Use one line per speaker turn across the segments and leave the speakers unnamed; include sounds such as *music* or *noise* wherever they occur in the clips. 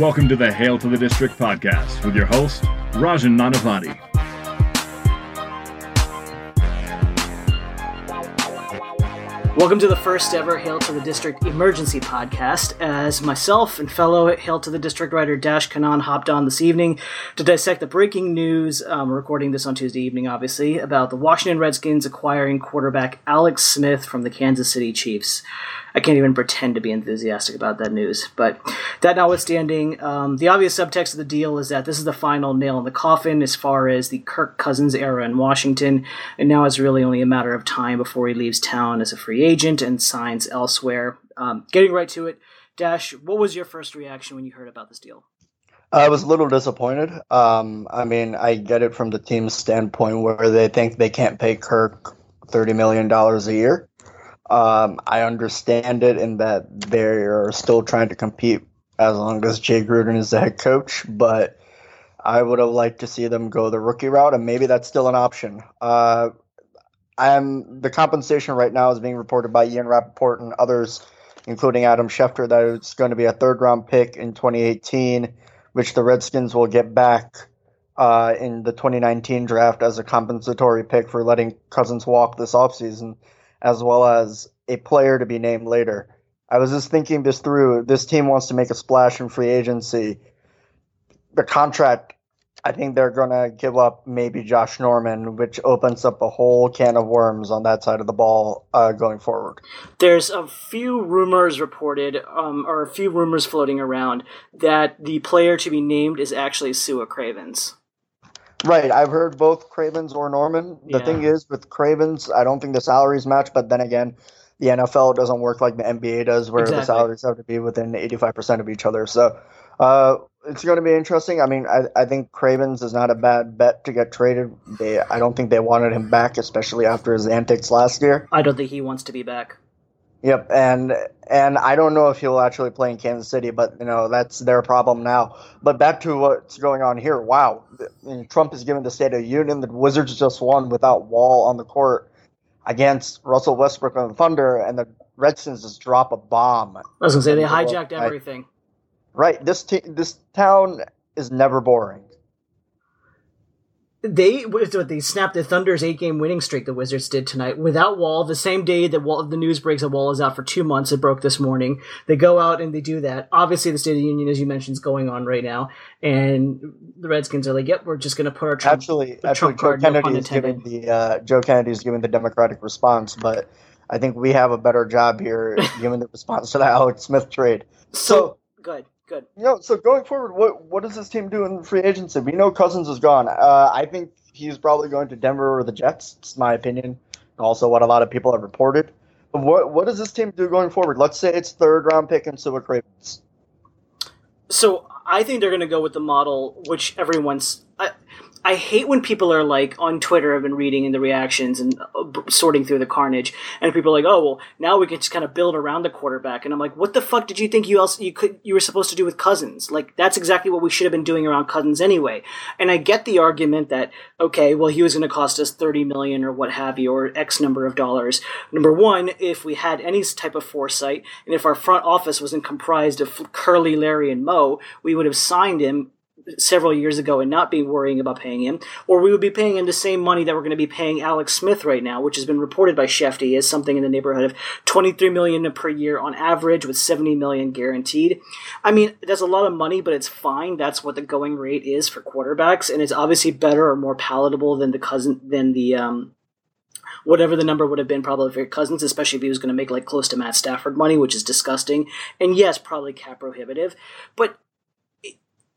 Welcome to the Hail to the District podcast with your host, Rajan Nanavati.
Welcome to the first ever Hail to the District emergency podcast. As myself and fellow Hail to the District writer Dash Kanan hopped on this evening to dissect the breaking news, um, recording this on Tuesday evening, obviously, about the Washington Redskins acquiring quarterback Alex Smith from the Kansas City Chiefs. I can't even pretend to be enthusiastic about that news. But that notwithstanding, um, the obvious subtext of the deal is that this is the final nail in the coffin as far as the Kirk Cousins era in Washington, and now it's really only a matter of time before he leaves town as a free agent and signs elsewhere. Um, getting right to it, Dash, what was your first reaction when you heard about this deal?
I was a little disappointed. Um, I mean, I get it from the team's standpoint where they think they can't pay Kirk thirty million dollars a year. Um, I understand it in that they're still trying to compete as long as Jay Gruden is the head coach, but I would have liked to see them go the rookie route, and maybe that's still an option. Uh, I'm the compensation right now is being reported by Ian Rapoport and others, including Adam Schefter, that it's going to be a third round pick in 2018, which the Redskins will get back uh, in the 2019 draft as a compensatory pick for letting Cousins walk this offseason as well as a player to be named later. I was just thinking this through. This team wants to make a splash in free agency. The contract, I think they're going to give up maybe Josh Norman, which opens up a whole can of worms on that side of the ball uh, going forward.
There's a few rumors reported, um, or a few rumors floating around, that the player to be named is actually Sua Cravens.
Right. I've heard both Cravens or Norman. The yeah. thing is, with Cravens, I don't think the salaries match, but then again, the NFL doesn't work like the NBA does, where exactly. the salaries have to be within 85% of each other. So uh, it's going to be interesting. I mean, I, I think Cravens is not a bad bet to get traded. They, I don't think they wanted him back, especially after his antics last year.
I don't think he wants to be back.
Yep, and and I don't know if he'll actually play in Kansas City, but you know that's their problem now. But back to what's going on here. Wow, Trump is giving the State of the Union. The Wizards just won without Wall on the court against Russell Westbrook on the Thunder, and the Redskins just drop a bomb.
I was gonna say they hijacked everything.
Right. This t- this town is never boring
they what they snapped the Thunder's eight game winning streak. The Wizards did tonight without Wall. The same day that Wall, the news breaks that Wall is out for two months. It broke this morning. They go out and they do that. Obviously, the State of the Union, as you mentioned, is going on right now, and the Redskins are like, "Yep, we're just going to put our Trump,
actually, actually Trump Joe Kennedy no is giving the uh, Joe Kennedy is giving the Democratic response, but I think we have a better job here *laughs* giving the response to the Alex Smith trade.
So, so good. Good.
You know, so going forward, what what does this team do in free agency? We know Cousins is gone. Uh, I think he's probably going to Denver or the Jets. It's my opinion. Also, what a lot of people have reported. But what what does this team do going forward? Let's say it's third round pick and Sua Cravens.
So I think they're going to go with the model which everyone's. I, I hate when people are like on Twitter. I've been reading in the reactions and uh, sorting through the carnage, and people are like, "Oh, well, now we can just kind of build around the quarterback." And I'm like, "What the fuck did you think you else you could you were supposed to do with Cousins? Like that's exactly what we should have been doing around Cousins anyway." And I get the argument that okay, well, he was going to cost us thirty million or what have you, or X number of dollars. Number one, if we had any type of foresight, and if our front office wasn't comprised of Curly, Larry, and Moe, we would have signed him several years ago and not be worrying about paying him, or we would be paying him the same money that we're going to be paying Alex Smith right now, which has been reported by Shefty as something in the neighborhood of 23 million per year on average, with 70 million guaranteed. I mean, that's a lot of money, but it's fine. That's what the going rate is for quarterbacks, and it's obviously better or more palatable than the cousin than the um, whatever the number would have been probably for Cousins, especially if he was going to make like close to Matt Stafford money, which is disgusting. And yes, probably cap prohibitive. But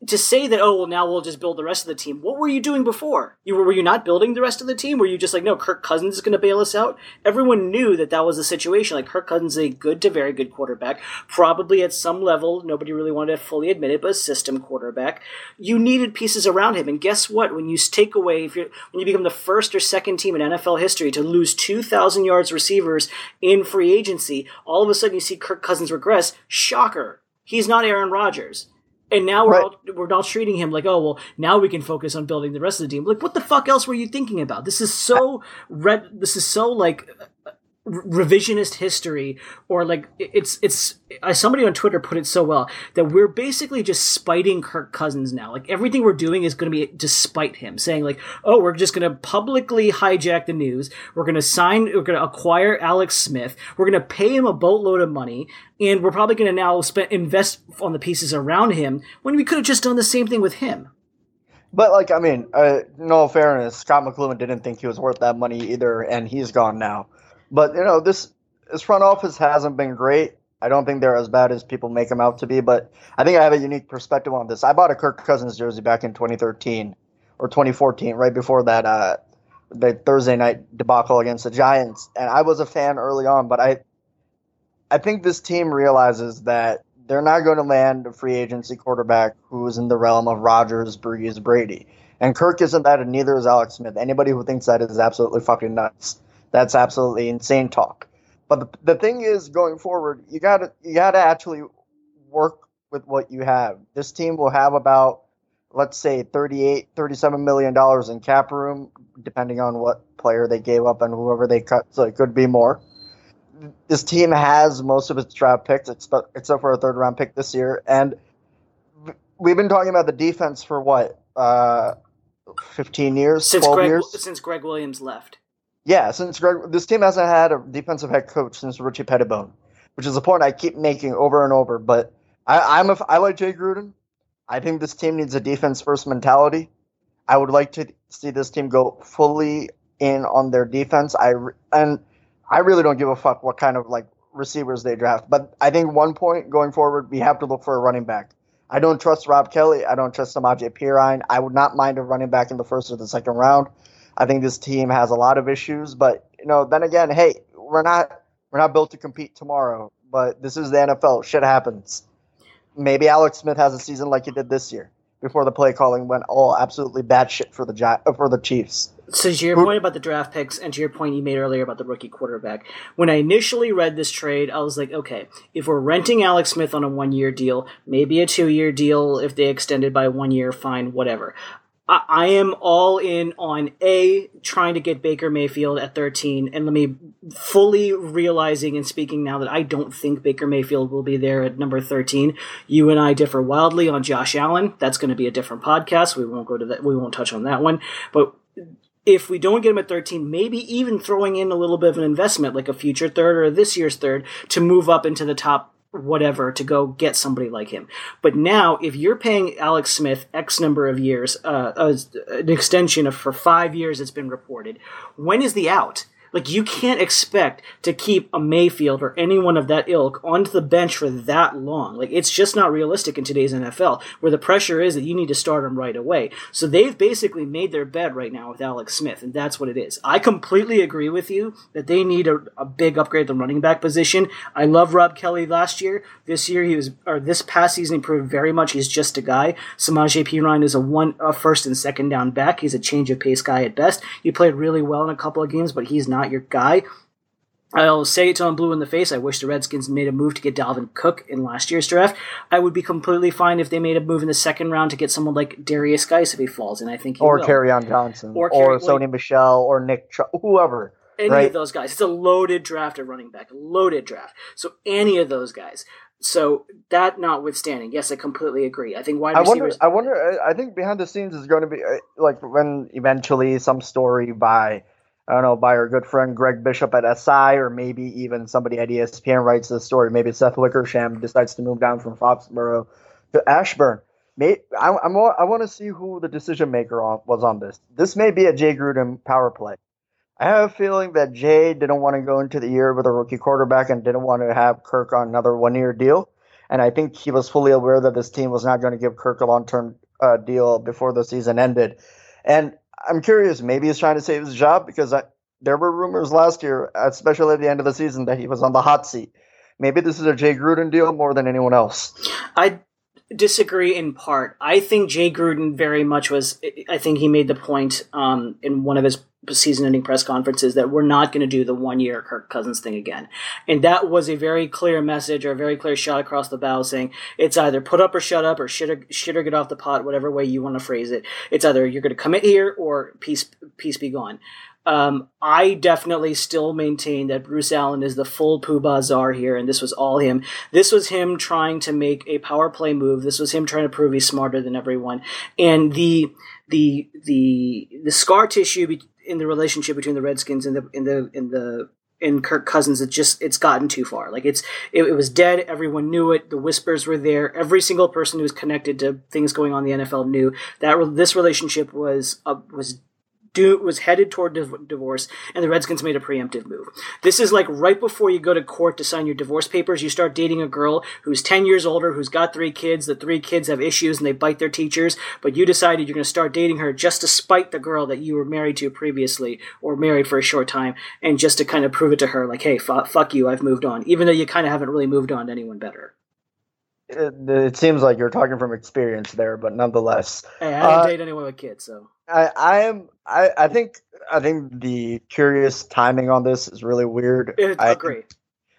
to say that oh well now we'll just build the rest of the team. What were you doing before? You were, were you not building the rest of the team? Were you just like no kirk cousins is going to bail us out? Everyone knew that that was the situation. Like kirk cousins is a good to very good quarterback. Probably at some level nobody really wanted to fully admit it but a system quarterback. You needed pieces around him. And guess what? When you take away if you when you become the first or second team in nfl history to lose 2000 yards receivers in free agency all of a sudden you see kirk cousins regress. Shocker. He's not aaron rodgers and now we're right. all, we're all treating him like, oh well, now we can focus on building the rest of the team. Like, what the fuck else were you thinking about? This is so red. This is so like revisionist history or like it's it's uh, somebody on twitter put it so well that we're basically just spiting kirk cousins now. Like everything we're doing is going to be despite him saying like oh we're just going to publicly hijack the news. We're going to sign we're going to acquire alex smith. We're going to pay him a boatload of money. And we're probably going to now spend invest on the pieces around him when we could have just done the same thing with him.
But like, I mean, uh, no fairness, Scot McCloughan didn't think he was worth that money either, and he's gone now. But you know, this this front office hasn't been great. I don't think they're as bad as people make them out to be, but I think I have a unique perspective on this. I bought a Kirk Cousins jersey back in 2013 or 2014, right before that uh, the Thursday night debacle against the Giants, and I was a fan early on. But I, I think this team realizes that they're not going to land a free agency quarterback who is in the realm of Rodgers, Brees, Brady, and Kirk isn't that, and neither is Alex Smith. Anybody who thinks that is absolutely fucking nuts. That's absolutely insane talk. But the, the thing is, going forward, you got to you got to actually work with what you have. This team will have about let's say 38 37 million dollars in cap room depending on what player they gave up and whoever they cut so it could be more. This team has most of its draft picks. Except, except for a third round pick this year. And we've been talking about the defense for what uh 15 years
since
12
Greg,
years?
Since greg Williams left
yeah, since Greg, this team hasn't had a defensive head coach since Richie Petitbon, which is a point I keep making over and over. But I, I'm a, I like Jay Gruden. I think this team needs a defense first mentality. I would like to see this team go fully in on their defense. I and I really don't give a fuck what kind of like receivers they draft. But I think one point going forward, we have to look for a running back. I don't trust Rob Kelley. I don't trust Samaje Perine. I would not mind a running back in the first or the second round. I think this team has a lot of issues, but you know, then again, hey, we're not we're not built to compete tomorrow, but this is the NFL. Shit happens. Maybe Alex Smith has a season like he did this year before the play calling went all absolutely bad shit for the uh, for the Chiefs.
So to your point about the draft picks and to your point you made earlier about the rookie quarterback, when I initially read this trade, I was like, okay, if we're renting Alex Smith on a one year deal, maybe a two year deal if they extended by one year, fine, whatever. I, am all in on A, trying to get Baker Mayfield at 13, and let me fully realizing and speaking now that I don't think Baker Mayfield will be there at number 13. You and I differ wildly on Josh Allen. That's going to be a different podcast. We won't go to that. We won't touch on that one. But if we don't get him at 13, maybe even throwing in a little bit of an investment, like a future third or this year's third, to move up into the top whatever to go get somebody like him. But now, if you're paying Alex Smith X number of years, uh, an extension of for five years, it's been reported. When is the out? Like you can't expect to keep a Mayfield or anyone of that ilk onto the bench for that long. Like it's just not realistic in today's NFL, where the pressure is that you need to start him right away. So they've basically made their bed right now with Alex Smith, and that's what it is. I completely agree with you that they need a, a big upgrade at the running back position. I love Rob Kelley last year. This year he was, or this past season he proved very much he's just a guy. Samaje Perine is a one, a first and second down back. He's a change of pace guy at best. He played really well in a couple of games, but he's not not your guy. I'll say it till I'm blue in the face. I wish the Redskins made a move to get Dalvin Cook in last year's draft. I would be completely fine if they made a move in the second round to get someone like Derrius Guice if he falls, and I think he
or
will.
Kerryon Johnson, or, or Sony Michel or Nick, Ch- whoever.
Any
right?
of those guys. It's a loaded draft at running back, loaded draft. So any of those guys. So that notwithstanding, yes, I completely agree. I think wide
I
receivers.
wonder. I wonder. I think behind the scenes is going to be uh, like when eventually some story by I don't know, by our good friend Greg Bishop at SI, or maybe even somebody at ESPN writes the story. Maybe Seth Wickersham decides to move down from Foxborough to Ashburn. May, I, I'm, I want to see who the decision maker was on this. This may be a Jay Gruden power play. I have a feeling that Jay didn't want to go into the year with a rookie quarterback and didn't want to have Kirk on another one year deal. And I think he was fully aware that this team was not going to give Kirk a long term uh, deal before the season ended. And I'm curious. Maybe he's trying to save his job because I, there were rumors last year, especially at the end of the season, that he was on the hot seat. Maybe this is a Jay Gruden deal more than anyone else.
I disagree in part. I think Jay Gruden very much was. I think he made the point um, in one of his season-ending press conferences that we're not going to do the one-year Kirk Cousins thing again, and that was a very clear message or a very clear shot across the bow, saying it's either put up or shut up, or shit or, shit or get off the pot, whatever way you want to phrase it. It's either you're going to commit here or peace peace be gone. Um, I definitely still maintain that Bruce Allen is the full Pooh Bazaar here, and this was all him. This was him trying to make a power play move. This was him trying to prove he's smarter than everyone. And the the the the scar tissue in the relationship between the Redskins and the in the in the in Kirk Cousins, it just it's gotten too far. Like it's it, it, was dead. Everyone knew it. The whispers were there. Every single person who was connected to things going on in the NFL knew that this relationship was uh, was do, was headed toward div- divorce, and the Redskins made a preemptive move. This is like right before you go to court to sign your divorce papers, you start dating a girl who's 10 years older, who's got three kids. The three kids have issues and they bite their teachers, but you decided you're going to start dating her just to spite the girl that you were married to previously or married for a short time, and just to kind of prove it to her, like, hey, f- fuck you, I've moved on, even though you kind of haven't really moved on to anyone better.
It, it, seems like you're talking from experience there, but nonetheless,
hey, I don't uh, date anyone with kids, so
I, I am I, I think I think the curious timing on this is really weird.
I agree.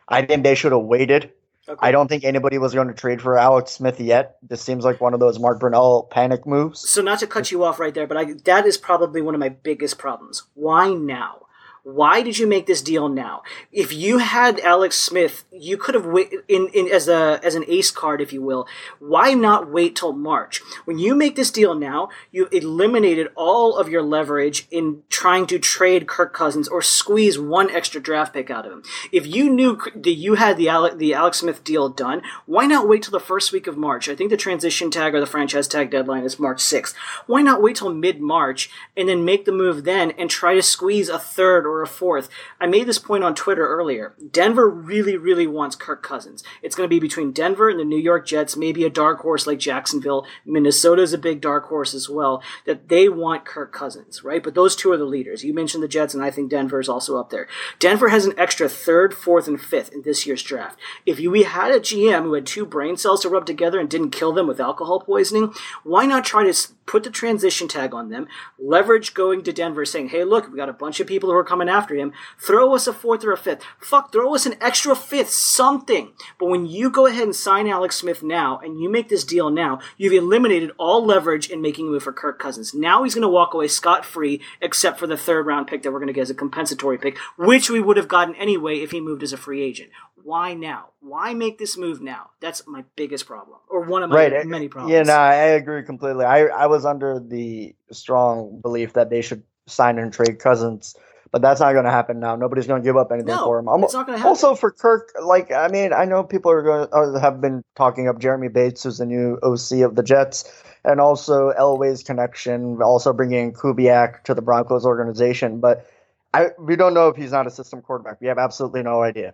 I think they should have waited. I don't think anybody was going to trade for Alex Smith yet. This seems like one of those Mark Brunell panic moves.
So not to cut you off right there, but I, that is probably one of my biggest problems. Why now? Why did you make this deal now? If you had Alex Smith, you could have wait in, in as a as an ace card, if you will. Why not wait till March? When you make this deal now, you eliminated all of your leverage in trying to trade Kirk Cousins or squeeze one extra draft pick out of him. If you knew that you had the Alex, the Alex Smith deal done, why not wait till the first week of March? I think the transition tag or the franchise tag deadline is March 6th. Why not wait till mid March and then make the move then and try to squeeze a third or a fourth. I made this point on Twitter earlier. Denver really, really wants Kirk Cousins. It's going to be between Denver and the New York Jets, maybe a dark horse like Jacksonville. Minnesota is a big dark horse as well, that they want Kirk Cousins, right? But those two are the leaders. You mentioned the Jets, and I think Denver is also up there. Denver has an extra third, fourth, and fifth in this year's draft. If we had a GM who had two brain cells to rub together and didn't kill them with alcohol poisoning, why not try to put the transition tag on them, leverage going to Denver saying, hey, look, we got a bunch of people who are coming after him. Throw us a fourth or a fifth. Fuck, throw us an extra fifth, something. But when you go ahead and sign Alex Smith now and you make this deal now, you've eliminated all leverage in making a move for Kirk Cousins. Now he's going to walk away scot free, except for the third round pick that we're going to get as a compensatory pick, which we would have gotten anyway if he moved as a free agent. Why now? Why make this move now? That's my biggest problem, or one of my right. many problems.
Yeah, no, I agree completely. I I was under the strong belief that they should sign and trade Cousins, but that's not going to happen now. Nobody's going to give up anything
no,
for him.
it's not going to happen.
Also for Kirk, like I mean, I know people are going to, have been talking up Jeremy Bates, who's the new OC of the Jets, and also Elway's connection, also bringing Kubiak to the Broncos organization, but. I, we don't know if he's not a system quarterback. We have absolutely no idea.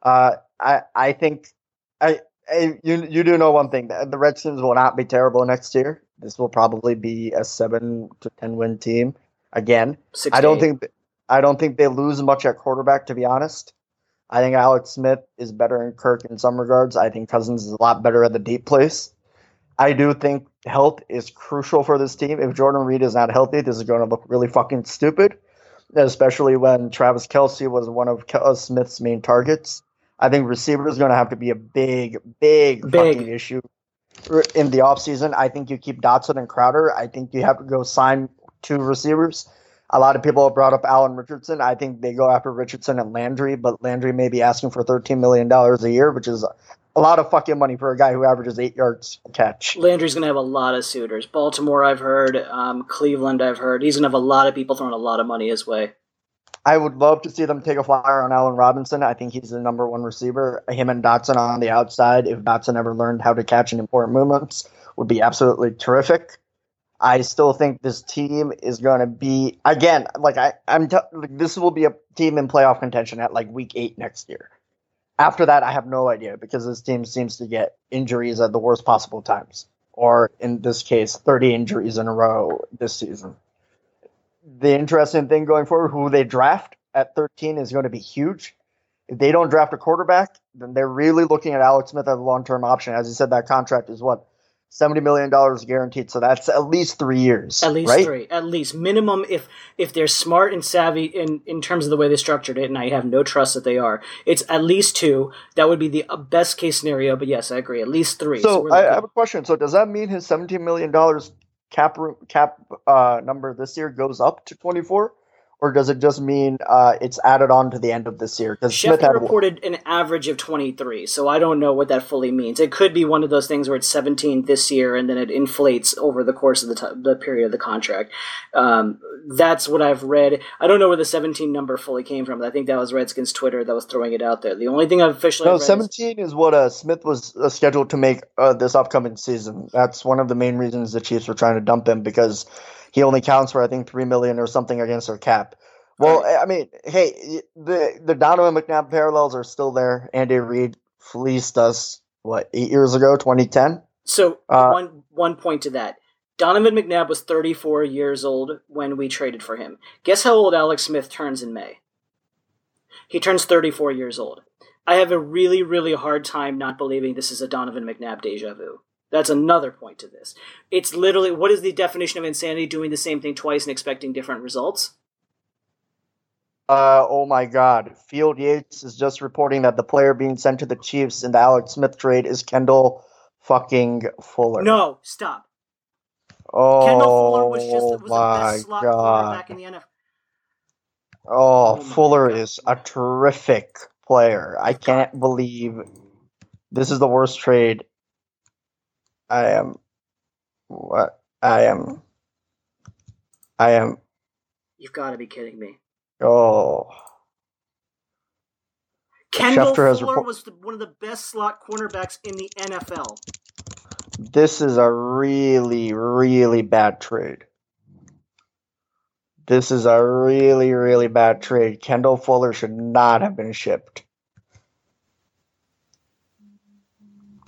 Uh, I I think I, I, you you do know one thing the Redskins will not be terrible next year. This will probably be a seven to ten win team again. I don't think I don't think they lose much at quarterback. To be honest, I think Alex Smith is better than Kirk in some regards. I think Cousins is a lot better at the deep place. I do think health is crucial for this team. If Jordan Reed is not healthy, this is going to look really fucking stupid. Especially when Travis Kelce was one of uh, Smith's main targets. I think receiver is going to have to be a big, big, big. fucking issue in the offseason. I think you keep Doctson and Crowder. I think you have to go sign two receivers. A lot of people have brought up Allen Richardson. I think they go after Richardson and Landry, but Landry may be asking for $13 million a year, which is a lot of fucking money for a guy who averages eight yards a catch.
Landry's going to have a lot of suitors. Baltimore, I've heard. Um, Cleveland, I've heard. He's going to have a lot of people throwing a lot of money his way.
I would love to see them take a flyer on Allen Robinson. I think he's the number one receiver. Him and Doctson on the outside, if Doctson ever learned how to catch in important movements, would be absolutely terrific. I still think this team is going to be again like I I'm t- like, this will be a team in playoff contention at like week eight next year. After that, I have no idea because this team seems to get injuries at the worst possible times, or in this case, 30 injuries in a row this season the interesting thing going forward, who they draft at 13 is going to be huge. If they don't draft a quarterback, then they're really looking at Alex Smith as a long term option. As you said, that contract is what seventy million dollars guaranteed. So that's at least three years.
At least
right?
three. At least minimum. If if they're smart and savvy in in terms of the way they structured it, and I have no trust that they are, it's at least two. That would be the uh, best case scenario. But yes, I agree. At least three.
So, so I, I have a question. So does that mean his seventeen million dollars cap cap uh, number this year goes up to 24, or does it just mean uh, it's added on to the end of this year? Because Smith
reported an average of 23, so I don't know what that fully means. It could be one of those things where it's 17 this year and then it inflates over the course of the, t- the period of the contract. Um, that's what I've read. I don't know where the 17 number fully came from. I think that was Redskins Twitter that was throwing it out there. The only thing I've officially
no
read is-
seventeen is what uh, Smith was uh, scheduled to make uh, this upcoming season. That's one of the main reasons the Chiefs were trying to dump him because he only counts for I think three million or something against their cap. Well, I mean, hey, the the Donovan McNabb parallels are still there. Andy Reid fleeced us what eight years ago, twenty ten.
So
Uh,
one one point to that. Donovan McNabb was 34 years old when we traded for him. Guess how old Alex Smith turns in May? He turns 34 years old. I have a really, really hard time not believing this is a Donovan McNabb deja vu. That's another point to this. It's literally what is the definition of insanity doing the same thing twice and expecting different results?
Uh, oh my God! Field Yates is just reporting that the player being sent to the Chiefs in the Alex Smith trade is Kendall fucking Fuller.
No, stop.
oh
Kendall Fuller was just was the
my
best slot
God!
in the NFL.
Oh,
Oh
Fuller
God.
is a terrific player. I can't believe this is the worst trade. I am what I am. I am.
You've got to be kidding me.
Oh,
Kendall
Schefter has
Fuller
report-
was the, one of the best slot cornerbacks in the NFL.
this is a really, really bad trade. This is a really, really bad trade. Kendall Fuller should not have been shipped.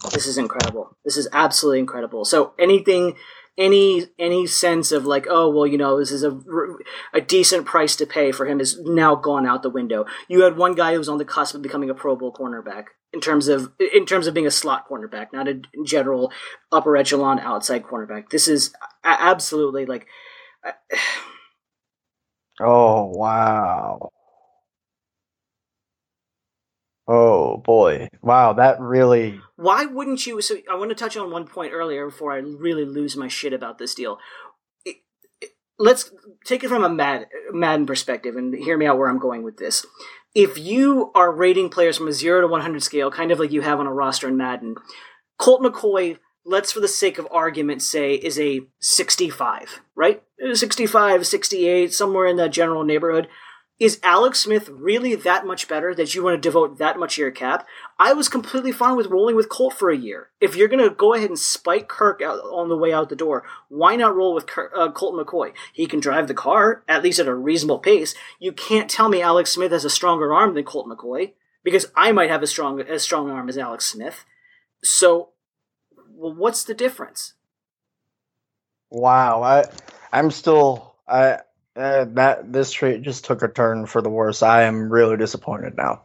Oh, this is incredible. This is absolutely incredible. So anything, any any sense of like, oh well, you know, this is a a decent price to pay for him is now gone out the window. You had one guy who was on the cusp of becoming a Pro Bowl cornerback in terms of in terms of being a slot cornerback, not a general upper echelon outside cornerback. This is absolutely like. *sighs*
Oh wow. Oh boy. Wow, that really
Why wouldn't you? So I want to touch on one point earlier before I really lose my shit about this deal. Let's take it from a Mad, Madden perspective and hear me out where I'm going with this. If you are rating players from a zero to 100 scale, kind of like you have on a roster in Madden, Colt McCoy, let's for the sake of argument say, is a 65, right? 65, 68, somewhere in that general neighborhood. Is Alex Smith really that much better that you want to devote that much of your cap? I was completely fine with rolling with Colt for a year. If you're going to go ahead and spike Kirk out on the way out the door, why not roll with Kirk, uh, Colt McCoy? He can drive the car, at least at a reasonable pace. You can't tell me Alex Smith has a stronger arm than Colt McCoy, because I might have a strong, as strong arm as Alex Smith. So, well, what's the difference?
wow. I I'm still I uh, that this trade just took a turn for the worse. I am really disappointed now.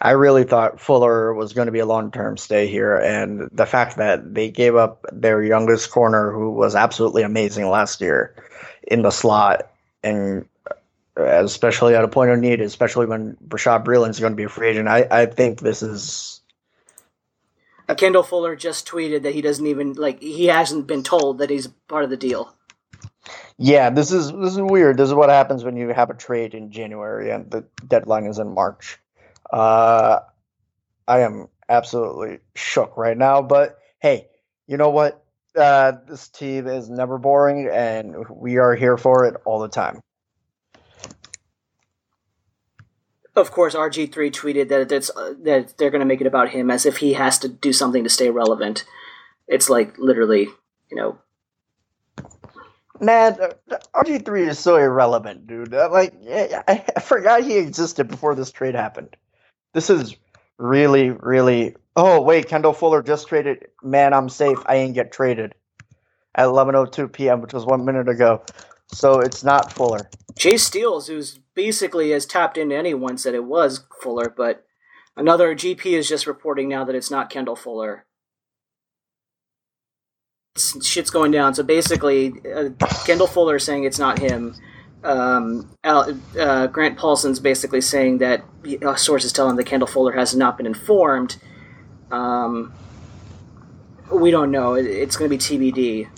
I really thought Fuller was going to be a long term stay here, and the fact that they gave up their youngest corner, who was absolutely amazing last year, in the slot, and uh, especially at a point of need, especially when Bashaud Breeland is going to be a free agent, I, I think this is
Uh, Kendall Fuller just tweeted that he doesn't even like he hasn't been told that he's part of the deal.
Yeah, this is this is weird. This is what happens when you have a trade in January and the deadline is in March. Uh, I am absolutely shook right now, but hey, you know what? Uh, this team is never boring, and we are here for it all the time.
Of course, RG three tweeted that it's uh, that they're going to make it about him as if he has to do something to stay relevant. It's like literally, you know,
Man, RG three is so irrelevant, dude. Uh, Like, I, *laughs* I forgot he existed before this trade happened. This is really, really. Oh wait, Kendall Fuller just traded. Man, I'm safe. I ain't get traded at 11:02 p.m., which was one minute ago. So it's not Fuller.
Jay Steele, who's basically as tapped into anyone, said it was Fuller, but another GP is just reporting now that it's not Kendall Fuller. It's- shit's going down. So basically, uh, Kendall Fuller is saying it's not him. Um, Al, uh, Grant Paulsen's basically saying that uh, sources tell him that Kendall Fuller has not been informed. Um, we don't know. It, it's going to be TBD.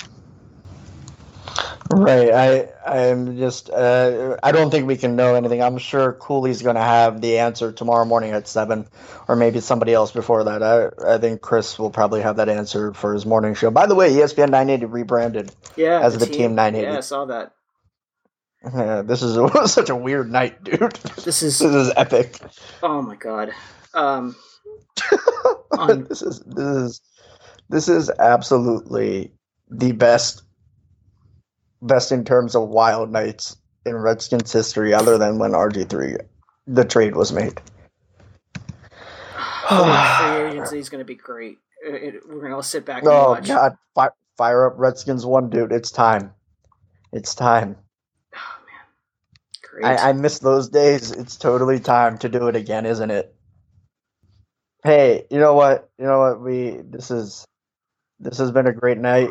Right. I I'm just uh, I don't think we can know anything. I'm sure Cooley's going to have the answer tomorrow morning at seven, or maybe somebody else before that. I I think Chris will probably have that answer for his morning show. By the way, ESPN 980 rebranded
Yeah,
as the team, 980.
Yeah, I saw that.
Yeah, this is *laughs* such a weird night, dude.
This is
This is epic.
oh my god. Um, *laughs* On-
this is this is this is absolutely the best best in terms of wild nights in Redskins history, other than when RG three the trade was made. *sighs*
free agency is going to be great. It- it- we're going to all sit back and
Oh
watch.
God! Fire, fire up Redskins one, dude! It's time. It's time.
Oh man, Great.
I, I miss those days. It's totally time to do it again, isn't it? Hey, you know what? You know what? We this is this has been a great night.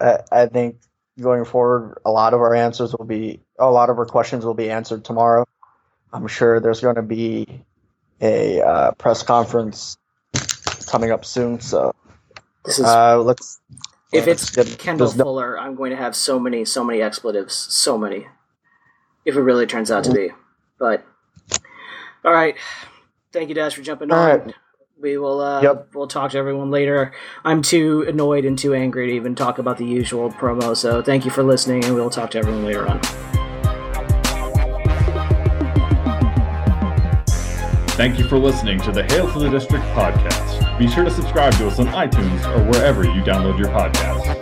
I, I think going forward, a lot of our answers will be a lot of our questions will be answered tomorrow. I'm sure there's going to be a uh, press conference coming up soon. So
this is
uh, let's.
if
let's
it's
get-
Kendall
no-
Fuller, I'm going to have so many, so many expletives, so many. If it really turns out to be, but all right. Thank you, Dash, for jumping
All
on.
right.
We will. Uh,
Yep.
We'll talk to everyone later. I'm too annoyed and too angry to even talk about the usual promo. So thank you for listening, and we'll talk to everyone later on.
Thank you for listening to the Hail to the District podcast. Be sure to subscribe to us on iTunes or wherever you download your podcasts.